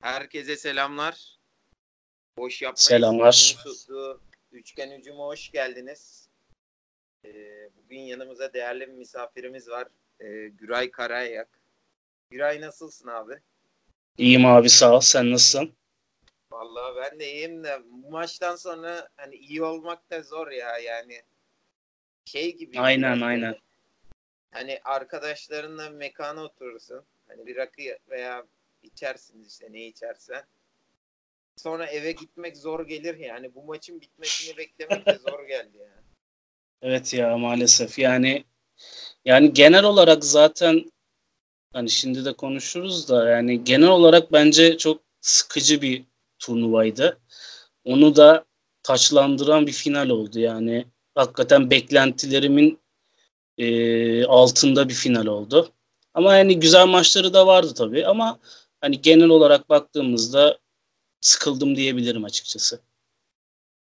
Herkese selamlar. Boş yapmayı Selamlar. tuttu. Üçgen hücuma hoş geldiniz. Ee, bugün yanımıza değerli bir misafirimiz var. Ee, Güray Karayak. Güray nasılsın abi? İyiyim abi sağ ol. Sen nasılsın? Vallahi ben de iyiyim de bu maçtan sonra hani iyi olmak da zor ya yani. Şey gibi. Aynen, biraz aynen. Hani arkadaşlarınla mekana oturursun. Hani bir rakı veya içersiniz işte ne içersen. Sonra eve gitmek zor gelir yani. Bu maçın bitmesini beklemek de zor geldi yani. Evet ya maalesef. Yani yani genel olarak zaten hani şimdi de konuşuruz da yani genel olarak bence çok sıkıcı bir turnuvaydı. Onu da taçlandıran bir final oldu yani. Hakikaten beklentilerimin e, altında bir final oldu. Ama yani güzel maçları da vardı tabii ama hani genel olarak baktığımızda sıkıldım diyebilirim açıkçası.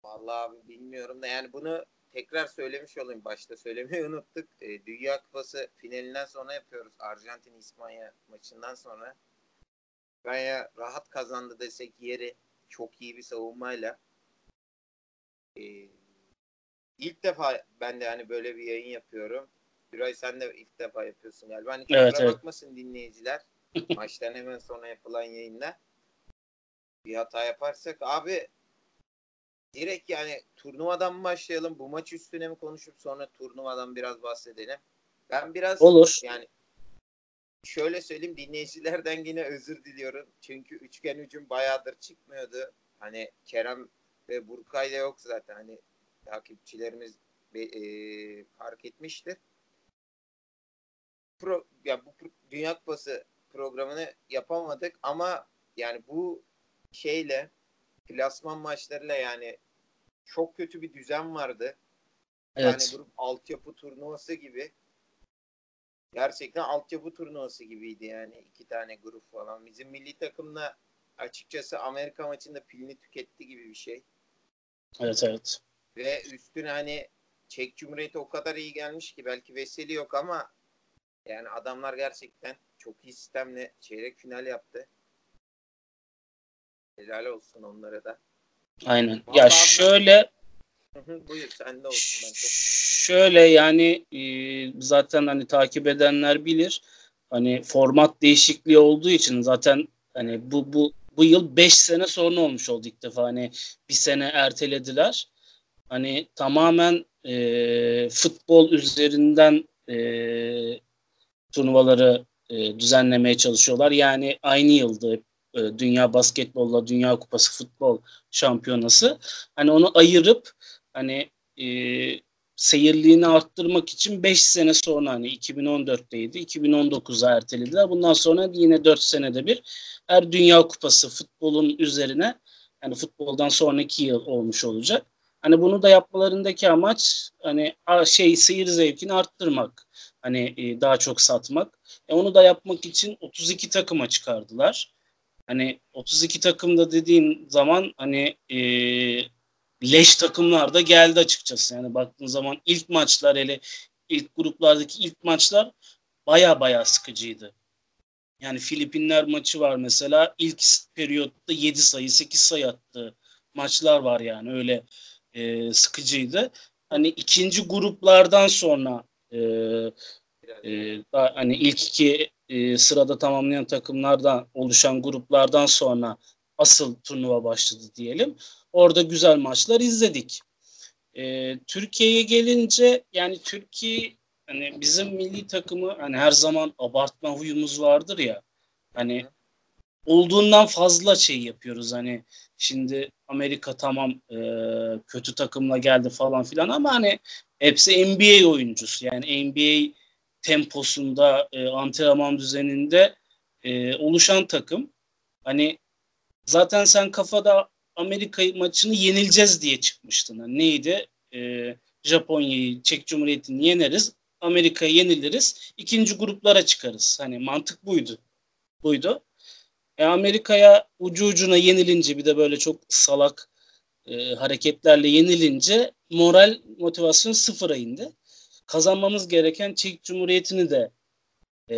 Vallahi abi bilmiyorum da yani bunu tekrar söylemiş olayım. Başta söylemeyi unuttuk. Ee, Dünya Kupası finalinden sonra yapıyoruz. Arjantin İspanya maçından sonra. Gaya rahat kazandı desek yeri çok iyi bir savunmayla. Ee, ilk defa ben de hani böyle bir yayın yapıyorum. Güray sen de ilk defa yapıyorsun galiba. Hani Evet, evet. bakmasın dinleyiciler. Maçtan hemen sonra yapılan yayında. Bir hata yaparsak abi direkt yani turnuvadan mı başlayalım? Bu maç üstüne mi konuşup sonra turnuvadan biraz bahsedelim? Ben biraz Olur. yani şöyle söyleyeyim dinleyicilerden yine özür diliyorum. Çünkü üçgen hücum bayağıdır çıkmıyordu. Hani Kerem ve Burkay da yok zaten. Hani takipçilerimiz e, fark etmiştir. Pro, ya bu Dünya Kupası programını yapamadık ama yani bu şeyle klasman maçlarıyla yani çok kötü bir düzen vardı. Evet. Yani grup altyapı turnuvası gibi. Gerçekten altyapı turnuvası gibiydi yani. iki tane grup falan. Bizim milli takımla açıkçası Amerika maçında pilini tüketti gibi bir şey. Evet evet. Ve üstüne hani Çek Cumhuriyeti o kadar iyi gelmiş ki belki Veseli yok ama yani adamlar gerçekten çok iyi sistemle çeyrek final yaptı. Helal olsun onlara da. Aynen. Vallahi Ya şöyle Buyur sen de olsun. Ben çok... şöyle yani e, zaten hani takip edenler bilir. Hani format değişikliği olduğu için zaten hani bu bu bu yıl 5 sene sonra olmuş oldu ilk defa. Hani bir sene ertelediler. Hani tamamen e, futbol üzerinden e, turnuvaları e, düzenlemeye çalışıyorlar. Yani aynı yılda e, Dünya Basketbolla Dünya Kupası Futbol Şampiyonası. Hani onu ayırıp hani e, seyirliğini arttırmak için 5 sene sonra hani 2014'teydi. 2019'a ertelediler. Bundan sonra yine 4 senede bir her Dünya Kupası futbolun üzerine yani futboldan sonraki yıl olmuş olacak. Hani bunu da yapmalarındaki amaç hani şey seyir zevkini arttırmak. Hani e, daha çok satmak. E, onu da yapmak için 32 takıma çıkardılar. Hani 32 takımda dediğin zaman hani e, leş takımlar da geldi açıkçası. Yani baktığın zaman ilk maçlar hele ilk gruplardaki ilk maçlar baya baya sıkıcıydı. Yani Filipinler maçı var mesela ilk periyotta 7 sayı 8 sayı attığı maçlar var yani öyle e, sıkıcıydı. Hani ikinci gruplardan sonra e, e, daha, hani ilk iki e, sırada tamamlayan takımlardan oluşan gruplardan sonra asıl turnuva başladı diyelim. Orada güzel maçlar izledik. E, Türkiye'ye gelince yani Türkiye hani bizim milli takımı hani her zaman abartma huyumuz vardır ya. Hani olduğundan fazla şey yapıyoruz hani şimdi Amerika tamam e, kötü takımla geldi falan filan ama hani hepsi NBA oyuncusu yani NBA temposunda e, antrenman düzeninde e, oluşan takım hani zaten sen kafada Amerika maçını yenileceğiz diye çıkmıştın. Hani neydi? E, Japonya'yı, Çek Cumhuriyeti'ni yeneriz. Amerika'yı yeniliriz. ikinci gruplara çıkarız. Hani mantık buydu. Buydu. E, Amerika'ya ucu ucuna yenilince bir de böyle çok salak e, hareketlerle yenilince moral motivasyon sıfıra indi. Kazanmamız gereken Çek Cumhuriyeti'ni de e,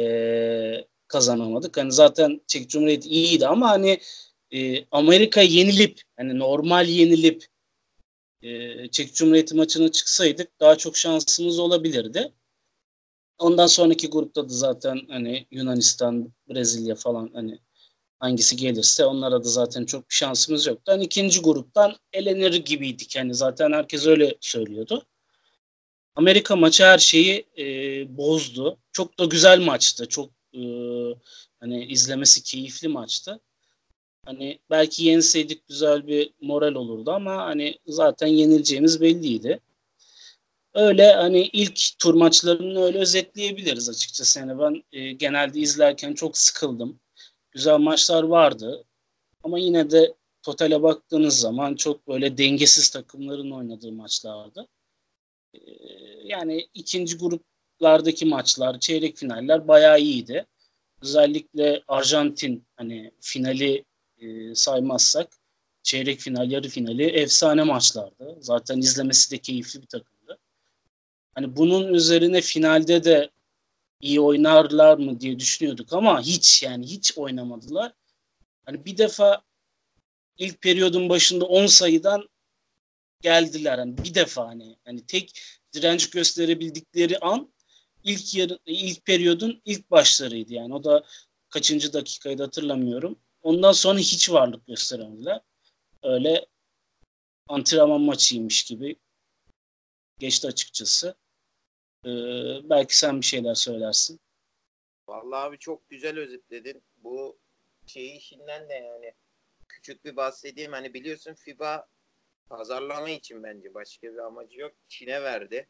kazanamadık. Hani zaten Çek Cumhuriyeti iyiydi ama hani e, Amerika yenilip hani normal yenilip e, Çek Cumhuriyeti maçına çıksaydık daha çok şansımız olabilirdi. Ondan sonraki grupta da zaten hani Yunanistan, Brezilya falan hani hangisi gelirse onlara da zaten çok bir şansımız yoktu. Hani ikinci gruptan elenir gibiydik. Yani zaten herkes öyle söylüyordu. Amerika maçı her şeyi e, bozdu. Çok da güzel maçtı. Çok e, hani izlemesi keyifli maçtı. Hani belki yenseydik güzel bir moral olurdu ama hani zaten yenileceğimiz belliydi. Öyle hani ilk tur maçlarını öyle özetleyebiliriz açıkçası. Yani ben e, genelde izlerken çok sıkıldım. Güzel maçlar vardı. Ama yine de totale baktığınız zaman çok böyle dengesiz takımların oynadığı maçlardı. E, yani ikinci gruplardaki maçlar, çeyrek finaller bayağı iyiydi. Özellikle Arjantin hani finali e, saymazsak çeyrek final, yarı finali efsane maçlardı. Zaten izlemesi de keyifli bir takımdı. Hani bunun üzerine finalde de iyi oynarlar mı diye düşünüyorduk ama hiç yani hiç oynamadılar. Hani bir defa ilk periyodun başında 10 sayıdan geldiler. Hani bir defa hani hani tek direnç gösterebildikleri an ilk yarı, ilk periyodun ilk başlarıydı yani. O da kaçıncı dakikaydı hatırlamıyorum. Ondan sonra hiç varlık gösteremediler. Öyle antrenman maçıymış gibi geçti açıkçası. Ee, belki sen bir şeyler söylersin. Vallahi abi çok güzel özetledin. Bu şey işinden de yani küçük bir bahsedeyim. Hani biliyorsun FIBA pazarlama için bence başka bir amacı yok. Çin'e verdi.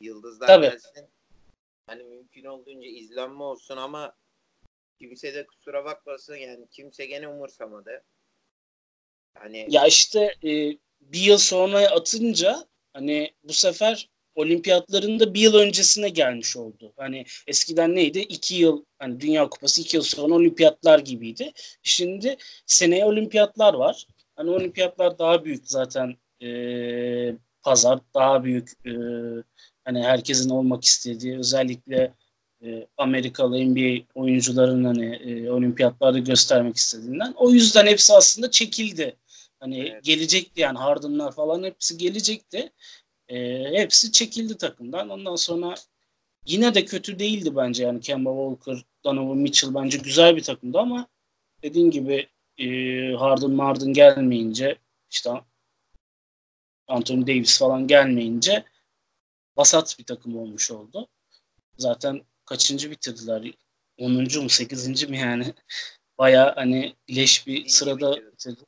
Yıldızlar Tabii. gelsin. Hani mümkün olduğunca izlenme olsun ama kimse de kusura bakmasın yani kimse gene umursamadı. Hani ya işte e, bir yıl sonra atınca hani bu sefer olimpiyatlarında bir yıl öncesine gelmiş oldu. Hani eskiden neydi? İki yıl hani Dünya Kupası iki yıl sonra olimpiyatlar gibiydi. Şimdi seneye olimpiyatlar var. Hani olimpiyatlar daha büyük zaten e, pazar daha büyük e, hani herkesin olmak istediği özellikle e, Amerikalı NBA oyuncuların hani e, olimpiyatlarda göstermek istediğinden. O yüzden hepsi aslında çekildi. Hani evet. gelecekti yani Harden'lar falan hepsi gelecekti. E, hepsi çekildi takımdan. Ondan sonra yine de kötü değildi bence yani Kemba Walker, Donovan Mitchell bence güzel bir takımdı ama dediğin gibi e, Harden Marden gelmeyince işte Anthony Davis falan gelmeyince vasat bir takım olmuş oldu. Zaten kaçıncı bitirdiler? 10. mu 8. mi yani? Baya hani leş bir sırada bitirdi.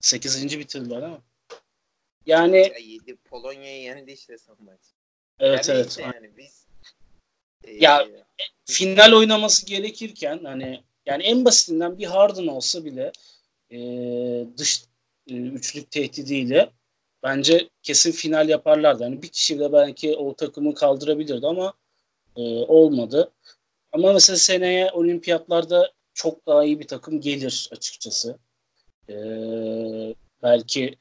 8. bitirdiler ama. Yani ya 7 Polonya'yı yendi işte son maç. Evet yani evet. yani biz e, ya e, final oynaması gerekirken hani yani en basitinden bir Harden olsa bile e, dış e, üçlük tehdidiyle bence kesin final yaparlardı. Yani bir kişiyle belki o takımı kaldırabilirdi ama e, olmadı. Ama mesela seneye olimpiyatlarda çok daha iyi bir takım gelir açıkçası. E, belki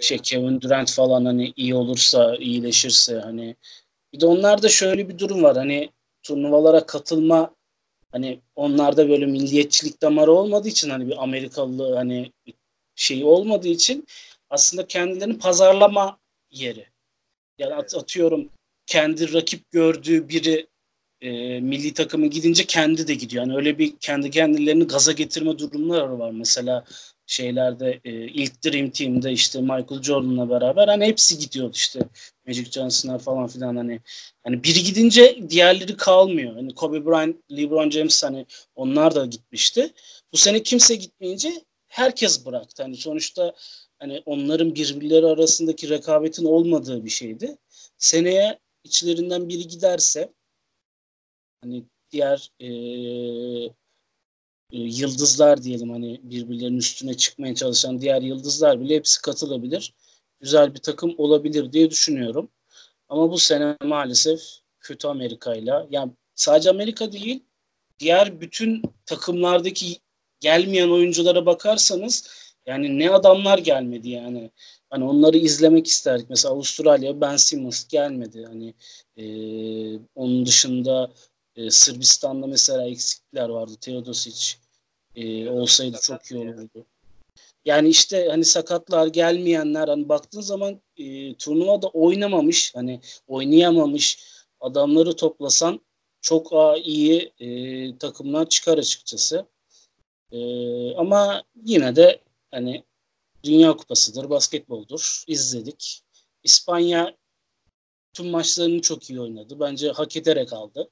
şey Kevin Durant falan hani iyi olursa, iyileşirse hani bir de onlarda şöyle bir durum var. Hani turnuvalara katılma hani onlarda böyle milliyetçilik damarı olmadığı için hani bir Amerikalı hani şey olmadığı için aslında kendilerini pazarlama yeri. Yani at, atıyorum kendi rakip gördüğü biri e, milli takımı gidince kendi de gidiyor. Yani öyle bir kendi kendilerini gaza getirme durumları var. Mesela şeylerde e, ilk Dream Team'de işte Michael Jordan'la beraber hani hepsi gidiyordu işte Magic Johnson'a falan filan hani hani biri gidince diğerleri kalmıyor. Hani Kobe Bryant, LeBron James hani onlar da gitmişti. Bu sene kimse gitmeyince herkes bıraktı. Hani sonuçta hani onların birbirleri arasındaki rekabetin olmadığı bir şeydi. Seneye içlerinden biri giderse hani diğer e, yıldızlar diyelim hani birbirlerinin üstüne çıkmaya çalışan diğer yıldızlar bile hepsi katılabilir. Güzel bir takım olabilir diye düşünüyorum. Ama bu sene maalesef kötü Amerika'yla yani sadece Amerika değil diğer bütün takımlardaki gelmeyen oyunculara bakarsanız yani ne adamlar gelmedi yani. Hani onları izlemek isterdik. Mesela Avustralya Ben Simmons gelmedi. Hani e, onun dışında E, Sırbistan'da mesela eksikler vardı. Teodosic e, olsaydı çok iyi olurdu. Yani işte hani sakatlar gelmeyenler hani baktığın zaman e, turnuvada oynamamış hani oynayamamış adamları toplasan çok iyi e, takımlar çıkar açıkçası. E, ama yine de hani Dünya Kupası'dır, basketboldur. izledik. İspanya tüm maçlarını çok iyi oynadı. Bence hak ederek aldı.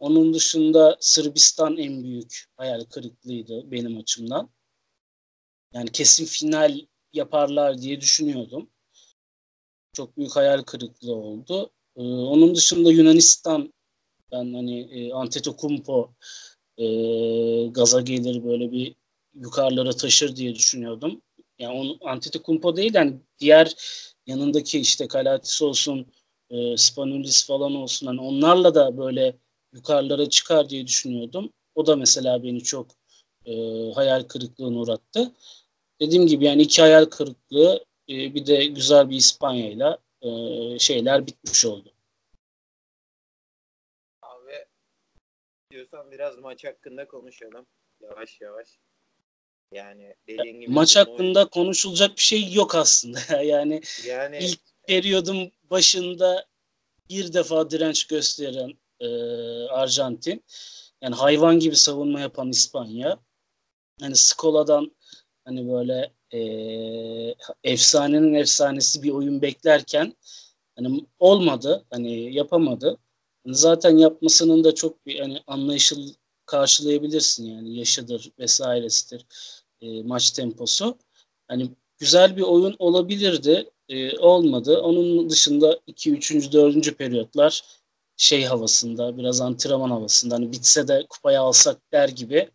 Onun dışında Sırbistan en büyük hayal kırıklığıydı benim açımdan. Yani kesin final yaparlar diye düşünüyordum. Çok büyük hayal kırıklığı oldu. Ee, onun dışında Yunanistan ben hani e, Antetokounmpo e, gaza gelir böyle bir yukarılara taşır diye düşünüyordum. Yani onu Antetokounmpo değil yani diğer yanındaki işte Kalatis olsun, e, Spanulis falan olsun hani onlarla da böyle yukarılara çıkar diye düşünüyordum. O da mesela beni çok e, hayal kırıklığına uğrattı. Dediğim gibi yani iki hayal kırıklığı e, bir de güzel bir İspanya'yla e, şeyler bitmiş oldu. Abi diyorsan biraz maç hakkında konuşalım. Yavaş yavaş. Yani dediğin gibi maç hakkında oyun... konuşulacak bir şey yok aslında. yani, yani ilk periyodun başında bir defa direnç gösteren e, Arjantin. Yani hayvan gibi savunma yapan İspanya. Hani Skola'dan hani böyle e, efsanenin efsanesi bir oyun beklerken hani olmadı. Hani yapamadı. Yani zaten yapmasının da çok bir hani anlayışlı karşılayabilirsin yani yaşıdır vesairesidir e, maç temposu. Hani güzel bir oyun olabilirdi. E, olmadı. Onun dışında 2 3. 4. periyotlar şey havasında, biraz antrenman havasında. Hani bitse de kupayı alsak der gibi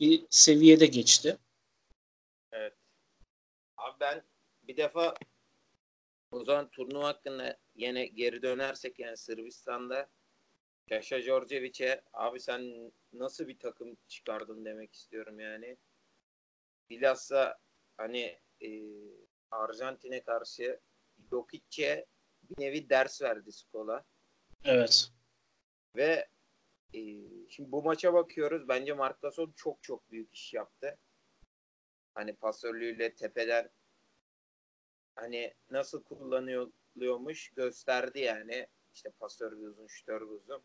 bir seviyede geçti. Evet. Abi ben bir defa o zaman turnuva hakkında yine geri dönersek yani Sırbistan'da Yaşa Djordjevic'e abi sen nasıl bir takım çıkardın demek istiyorum yani. Bilhassa hani e, Arjantin'e karşı Jokic'e bir nevi ders verdi Skola. Evet. Ve e, şimdi bu maça bakıyoruz. Bence Marc Gasol çok çok büyük iş yaptı. Hani pasörlüğüyle tepeden hani nasıl kullanılıyormuş gösterdi yani. İşte pasör uzun, şütör uzun.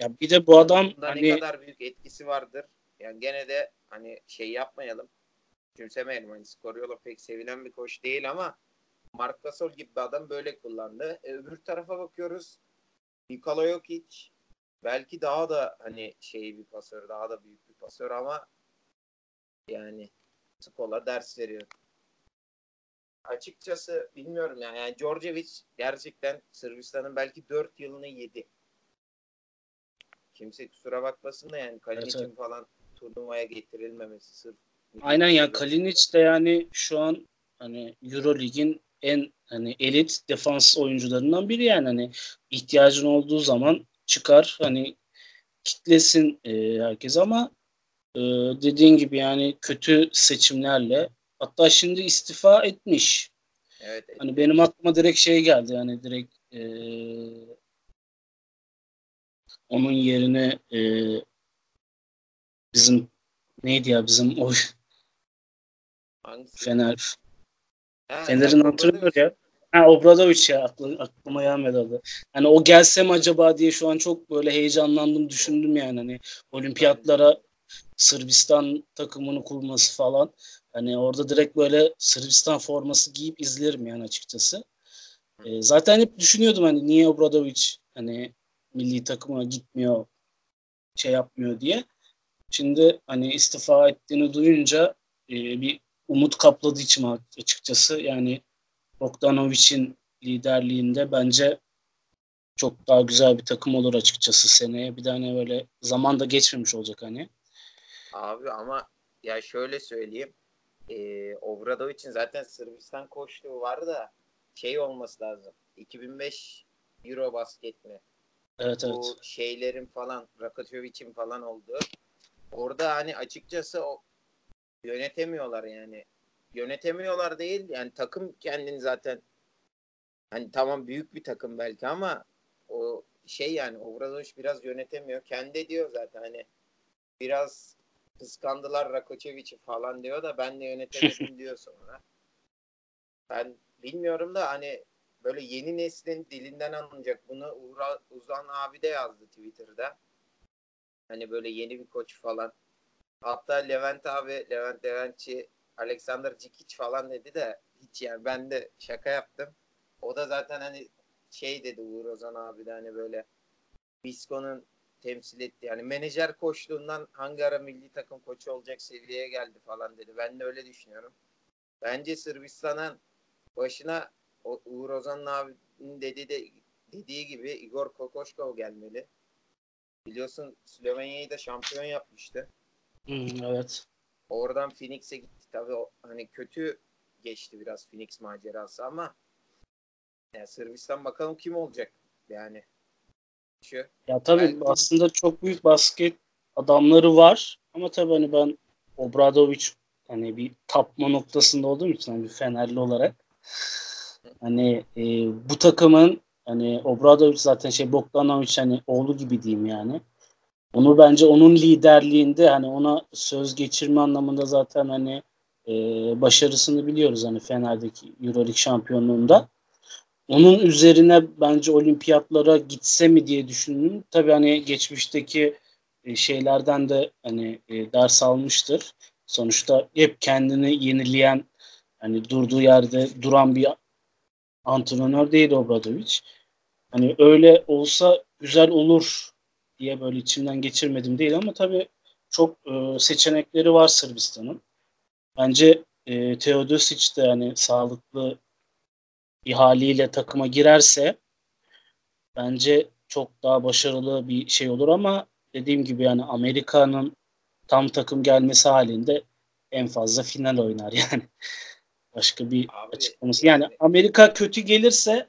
Ya bir de bu adam hani ne kadar büyük etkisi vardır. Yani gene de hani şey yapmayalım. Küçümsemeyelim. Hani Scoriola pek sevilen bir koç değil ama Mark Gasol gibi bir adam böyle kullandı. E, öbür tarafa bakıyoruz. Nikola Jokic belki daha da hani şey bir pasör, daha da büyük bir pasör ama yani Skola ders veriyor. Açıkçası bilmiyorum yani. yani Djordjevic gerçekten Sırbistan'ın belki 4 yılını yedi. Kimse kusura bakmasın da yani Kalinic'in evet, evet. falan turnuvaya getirilmemesi sırf. Aynen ya Kalinic de yani şu an hani Eurolig'in en hani elit defans oyuncularından biri yani hani ihtiyacın olduğu zaman çıkar hani kitlesin e, herkes ama e, dediğin gibi yani kötü seçimlerle hatta şimdi istifa etmiş. Evet, evet. Hani benim aklıma direkt şey geldi yani direkt e, onun yerine e, bizim neydi ya bizim o Fener Fener'in antrenörü ya. Ha Obradoviç ya aklı, aklıma gelmedi adı. Hani o gelsem acaba diye şu an çok böyle heyecanlandım düşündüm yani hani olimpiyatlara Sırbistan takımını kurması falan. Hani orada direkt böyle Sırbistan forması giyip izlerim yani açıkçası. E, zaten hep düşünüyordum hani niye Obradoviç hani milli takıma gitmiyor şey yapmıyor diye. Şimdi hani istifa ettiğini duyunca e, bir umut kapladığı için açıkçası yani Bogdanovic'in liderliğinde bence çok daha güzel bir takım olur açıkçası seneye. Bir tane böyle zaman da geçmemiş olacak hani. Abi ama ya şöyle söyleyeyim. E, için zaten Sırbistan koştuğu var da şey olması lazım. 2005 Euro basket mi? Evet, Bu evet. şeylerin falan Rakacovic'in falan olduğu. Orada hani açıkçası o yönetemiyorlar yani. Yönetemiyorlar değil yani takım kendini zaten hani tamam büyük bir takım belki ama o şey yani Obradoviç biraz yönetemiyor. Kendi diyor zaten hani biraz kıskandılar Rakoçeviç'i falan diyor da ben de yönetemedim diyor sonra. Ben bilmiyorum da hani böyle yeni neslin dilinden alınacak. Bunu Uğra, Uzan abi de yazdı Twitter'da. Hani böyle yeni bir koç falan. Hatta Levent abi, Levent Leventçi, Alexander Cikic falan dedi de hiç yani ben de şaka yaptım. O da zaten hani şey dedi Uğur Ozan abi de hani böyle Visco'nun temsil etti. Yani menajer koçluğundan hangi ara milli takım koçu olacak seviyeye geldi falan dedi. Ben de öyle düşünüyorum. Bence Sırbistan'ın başına o Uğur Ozan abinin dediği de dediği gibi Igor Kokoşkov gelmeli. Biliyorsun Slovenya'yı da şampiyon yapmıştı. Hmm, evet. Oradan Phoenix'e gitti. Tabii o, hani kötü geçti biraz Phoenix macerası ama yani Sırbistan bakalım kim olacak yani. Şu, Ya tabii Belki- aslında çok büyük basket adamları var ama tabii hani ben Obradoviç hani bir tapma noktasında olduğum için hani bir Fenerli olarak hani e, bu takımın hani Obradoviç zaten şey Bogdanoviç hani oğlu gibi diyeyim yani. Onu bence onun liderliğinde hani ona söz geçirme anlamında zaten hani e, başarısını biliyoruz hani Fener'deki Euroleague şampiyonluğunda. Onun üzerine bence olimpiyatlara gitse mi diye düşündüm. Tabii hani geçmişteki e, şeylerden de hani e, ders almıştır. Sonuçta hep kendini yenileyen hani durduğu yerde duran bir antrenör değil Obradoviç. Hani öyle olsa güzel olur diye böyle içimden geçirmedim değil ama tabii çok e, seçenekleri var Sırbistan'ın. Bence e, Teodosic de hani sağlıklı bir haliyle takıma girerse bence çok daha başarılı bir şey olur ama dediğim gibi yani Amerika'nın tam takım gelmesi halinde en fazla final oynar yani. Başka bir Abi, açıklaması. Yani yani- Amerika kötü gelirse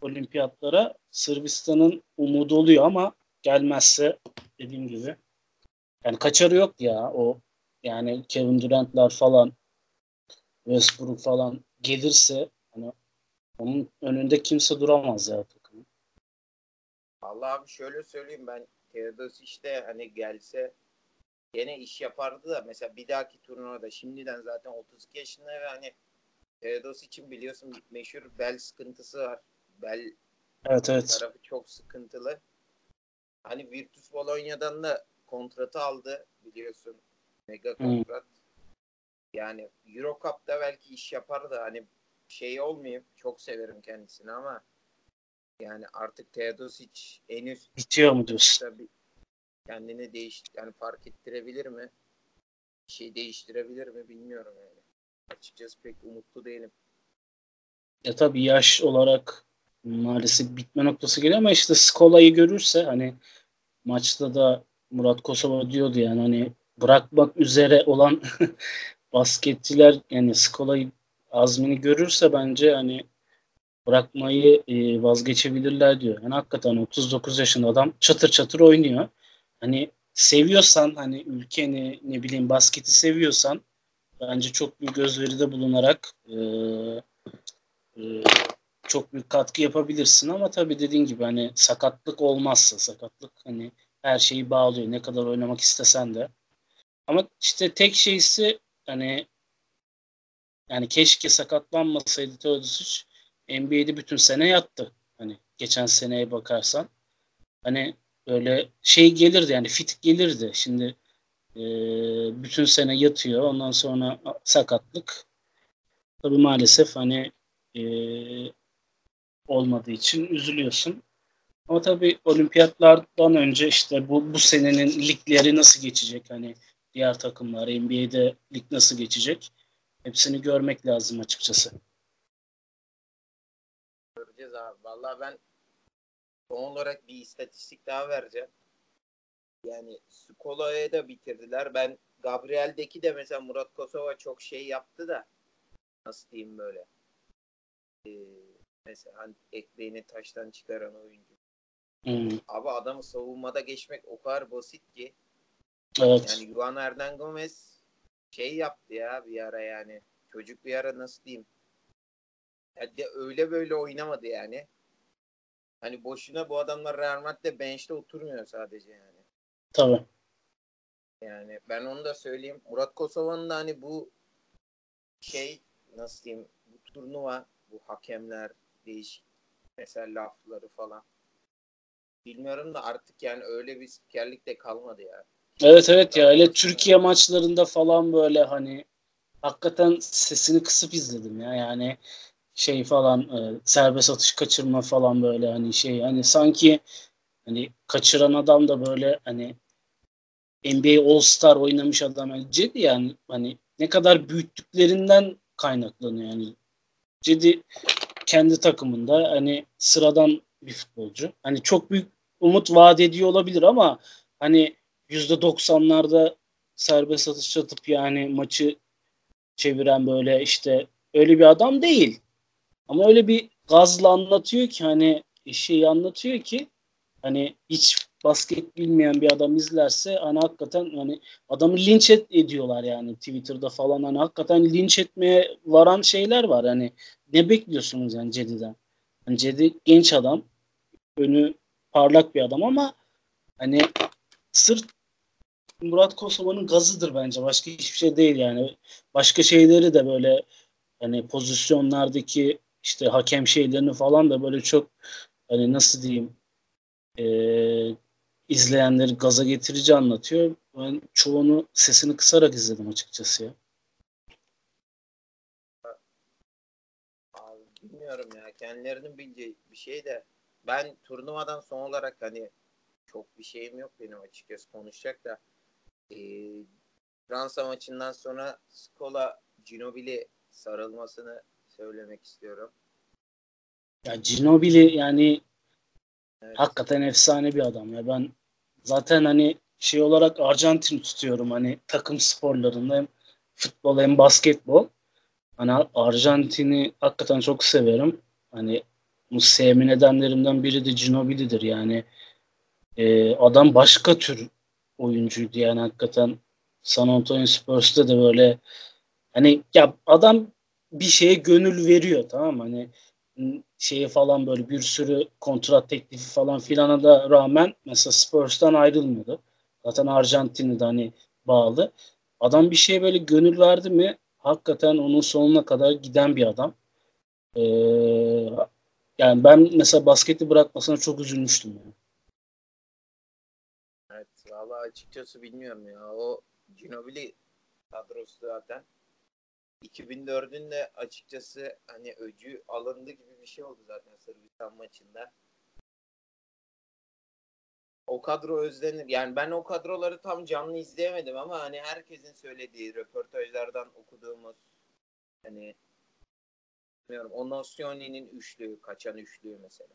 olimpiyatlara Sırbistan'ın umudu oluyor ama gelmezse dediğim gibi yani kaçarı yok ya o yani Kevin Durant'lar falan Westbrook falan gelirse hani onun önünde kimse duramaz ya takımın. Allah abi şöyle söyleyeyim ben Teodosis de hani gelse gene iş yapardı da mesela bir dahaki turnuvada şimdiden zaten 32 yaşında ve hani Teodos için biliyorsun meşhur bel sıkıntısı var. Bel Evet evet. tarafı çok sıkıntılı. Hani Virtus Bologna'dan da kontratı aldı biliyorsun. Mega kontrat. Yani Euro Cup'ta belki iş yapar da hani şey olmayayım. Çok severim kendisini ama yani artık Teodosic en üst Bitiyor mu diyorsun? tabii kendini değiş yani fark ettirebilir mi? Bir şey değiştirebilir mi bilmiyorum yani. Açıkçası pek umutlu değilim. Ya tabii yaş olarak maalesef bitme noktası geliyor ama işte Skola'yı görürse hani maçta da Murat Kosova diyordu yani hani bırakmak üzere olan basketçiler yani Skola'yı azmini görürse bence hani bırakmayı e, vazgeçebilirler diyor. Yani hakikaten 39 yaşında adam çatır çatır oynuyor. Hani seviyorsan hani ülkeni ne bileyim basketi seviyorsan bence çok büyük özveride bulunarak e, e, çok büyük katkı yapabilirsin ama tabii dediğin gibi hani sakatlık olmazsa sakatlık hani her şeyi bağlıyor ne kadar oynamak istesen de. Ama işte tek şeysi hani yani keşke sakatlanmasaydı Teodosic NBA'de bütün sene yattı. Hani geçen seneye bakarsan hani böyle şey gelirdi yani fit gelirdi. Şimdi e, bütün sene yatıyor. Ondan sonra sakatlık. Tabii maalesef hani olmadığı için üzülüyorsun. Ama tabii olimpiyatlardan önce işte bu, bu senenin ligleri nasıl geçecek? Hani diğer takımlar NBA'de lig nasıl geçecek? Hepsini görmek lazım açıkçası. Göreceğiz abi. Vallahi ben son olarak bir istatistik daha vereceğim. Yani Skola'yı da bitirdiler. Ben Gabriel'deki de mesela Murat Kosova çok şey yaptı da nasıl diyeyim böyle. Ee, mesela hani ekmeğini taştan çıkaran oyuncu. Hmm, Abi adamı savunmada geçmek o kadar basit ki. evet. Yani Juan Hernan Gomez şey yaptı ya bir ara yani. Çocuk bir ara nasıl diyeyim. Ya de öyle böyle oynamadı yani. Hani boşuna bu adamlar Real Madrid'de bench'te oturmuyor sadece yani. Tabii. Yani ben onu da söyleyeyim. Murat Kosova'nın da hani bu şey nasıl diyeyim bu turnuva bu hakemler değişik mesela lafları falan. Bilmiyorum da artık yani öyle bir spikerlik de kalmadı ya. Evet evet ya öyle Türkiye maçlarında falan böyle hani hakikaten sesini kısıp izledim ya yani şey falan e, serbest atış kaçırma falan böyle hani şey hani sanki hani kaçıran adam da böyle hani NBA All Star oynamış adam yani Cedi yani hani ne kadar büyüttüklerinden kaynaklanıyor yani. Cedi kendi takımında hani sıradan bir futbolcu. Hani çok büyük umut vaat ediyor olabilir ama hani %90'larda serbest atış atıp yani maçı çeviren böyle işte öyle bir adam değil. Ama öyle bir gazla anlatıyor ki hani şeyi anlatıyor ki hani hiç basket bilmeyen bir adam izlerse hani hakikaten hani adamı linç ediyorlar yani Twitter'da falan hani hakikaten linç etmeye varan şeyler var hani ne bekliyorsunuz yani Cedi'den? Hani Cedi genç adam önü parlak bir adam ama hani sırf Murat Kosova'nın gazıdır bence. Başka hiçbir şey değil yani. Başka şeyleri de böyle hani pozisyonlardaki işte hakem şeylerini falan da böyle çok hani nasıl diyeyim e, izleyenleri gaza getirici anlatıyor. Ben çoğunu sesini kısarak izledim açıkçası ya. Bilmiyorum ya. Kendilerinin bildiği bir şey de ben turnuvadan son olarak hani çok bir şeyim yok benim açıkçası konuşacak da e, Fransa maçından sonra Skola Ginobili sarılmasını söylemek istiyorum. Ya Ginobili yani evet. hakikaten efsane bir adam ya. Ben zaten hani şey olarak Arjantin tutuyorum hani takım sporlarında hem futbol hem basketbol. Hani Arjantin'i hakikaten çok severim. Hani bu sevme nedenlerimden biri de Ginobili'dir yani. E, adam başka tür oyuncuydu yani hakikaten San Antonio Spurs'ta da böyle hani ya adam bir şeye gönül veriyor tamam mı? Hani şeye falan böyle bir sürü kontrat teklifi falan filana da rağmen mesela Spurs'tan ayrılmıyordu. Zaten Arjantin'de hani bağlı. Adam bir şeye böyle gönül verdi mi hakikaten onun sonuna kadar giden bir adam. Ee, yani ben mesela basketi bırakmasına çok üzülmüştüm. Yani. Evet valla açıkçası bilmiyorum ya. O Ginobili kadrosu zaten 2004'ün de açıkçası hani öcü alındı gibi bir şey oldu zaten Sırbistan maçında. O kadro özlenir. Yani ben o kadroları tam canlı izleyemedim ama hani herkesin söylediği röportajlardan okuduğumuz hani bilmiyorum o Nosyoni'nin üçlüğü, kaçan üçlüğü mesela.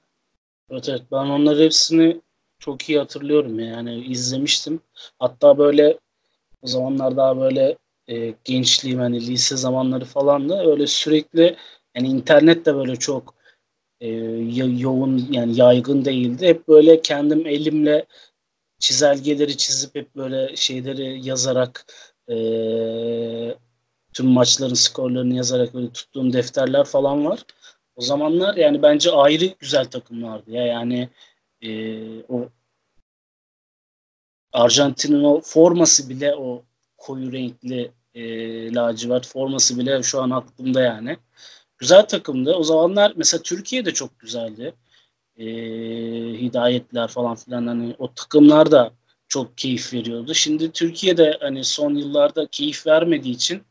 Evet evet ben onları hepsini çok iyi hatırlıyorum yani izlemiştim. Hatta böyle o zamanlar daha böyle e, gençliğim hani lise zamanları falan da öyle sürekli yani internet de böyle çok e, yoğun yani yaygın değildi. Hep böyle kendim elimle çizelgeleri çizip hep böyle şeyleri yazarak e, tüm maçların skorlarını yazarak böyle tuttuğum defterler falan var. O zamanlar yani bence ayrı güzel takımlardı ya yani e, o Arjantin'in o forması bile o koyu renkli e, lacivert forması bile şu an aklımda yani. Güzel takımdı. O zamanlar mesela Türkiye de çok güzeldi. E, hidayetler falan filan hani o takımlar da çok keyif veriyordu. Şimdi Türkiye'de hani son yıllarda keyif vermediği için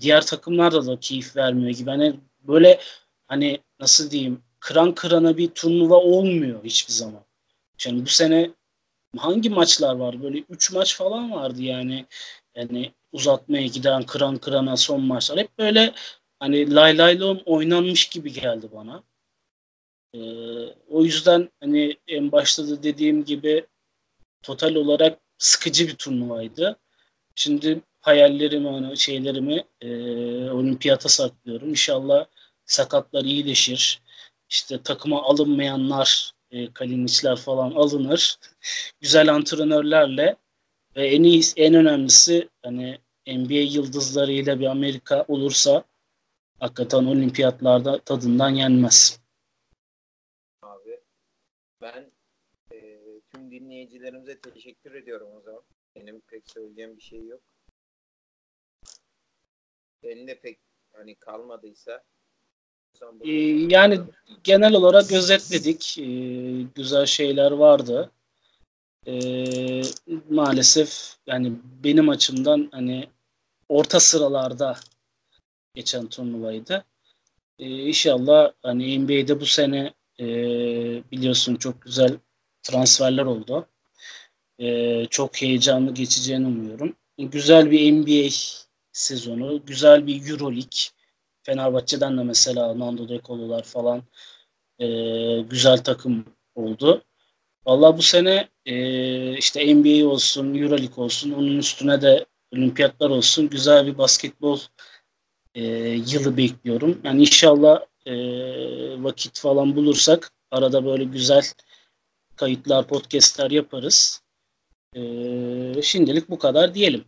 diğer takımlarda da keyif vermiyor gibi. Hani böyle hani nasıl diyeyim kıran kırana bir turnuva olmuyor hiçbir zaman. Yani bu sene hangi maçlar var? Böyle 3 maç falan vardı yani. Yani uzatmaya giden kıran kırana son maçlar. Hep böyle hani lay lay lom oynanmış gibi geldi bana. Ee, o yüzden hani en başta da dediğim gibi total olarak sıkıcı bir turnuvaydı. Şimdi hayallerimi, hani şeylerimi e, olimpiyata saklıyorum. İnşallah sakatlar iyileşir. İşte takıma alınmayanlar, e, Kalinic'ler falan alınır. Güzel antrenörlerle ve en iyi, en önemlisi hani NBA yıldızlarıyla bir Amerika olursa hakikaten olimpiyatlarda tadından yenmez. Abi Ben e, tüm dinleyicilerimize teşekkür ediyorum o zaman. Benim pek söyleyeceğim bir şey yok. Senin de pek hani kalmadıysa ee, yani genel olarak özetledik. Ee, güzel şeyler vardı. Ee, maalesef yani benim açımdan hani orta sıralarda geçen turnuvaydı. Ee, inşallah hani NBA'de bu sene e, biliyorsun çok güzel transferler oldu. E, çok heyecanlı geçeceğini umuyorum. Güzel bir NBA sezonu, güzel bir Euroleague. Fenerbahçe'den de mesela Nando De falan e, güzel takım oldu. Valla bu sene e, işte NBA olsun, Euroleague olsun, onun üstüne de olimpiyatlar olsun. Güzel bir basketbol e, yılı bekliyorum. Yani inşallah e, vakit falan bulursak arada böyle güzel kayıtlar, podcastler yaparız. E, şimdilik bu kadar diyelim.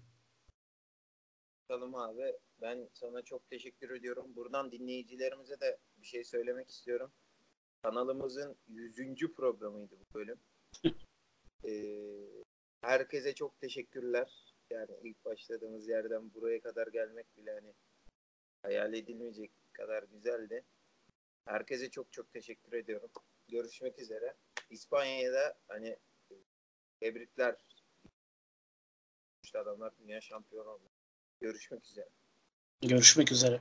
Bakalım abi. Ben sana çok teşekkür ediyorum. Buradan dinleyicilerimize de bir şey söylemek istiyorum. Kanalımızın 100. programıydı bu bölüm. ee, herkese çok teşekkürler. Yani ilk başladığımız yerden buraya kadar gelmek bile hani hayal edilmeyecek kadar güzeldi. Herkese çok çok teşekkür ediyorum. Görüşmek üzere. İspanya'ya da hani tebrikler. İşte adamlar dünya şampiyonu oldu. Görüşmek üzere. Görüşmek üzere.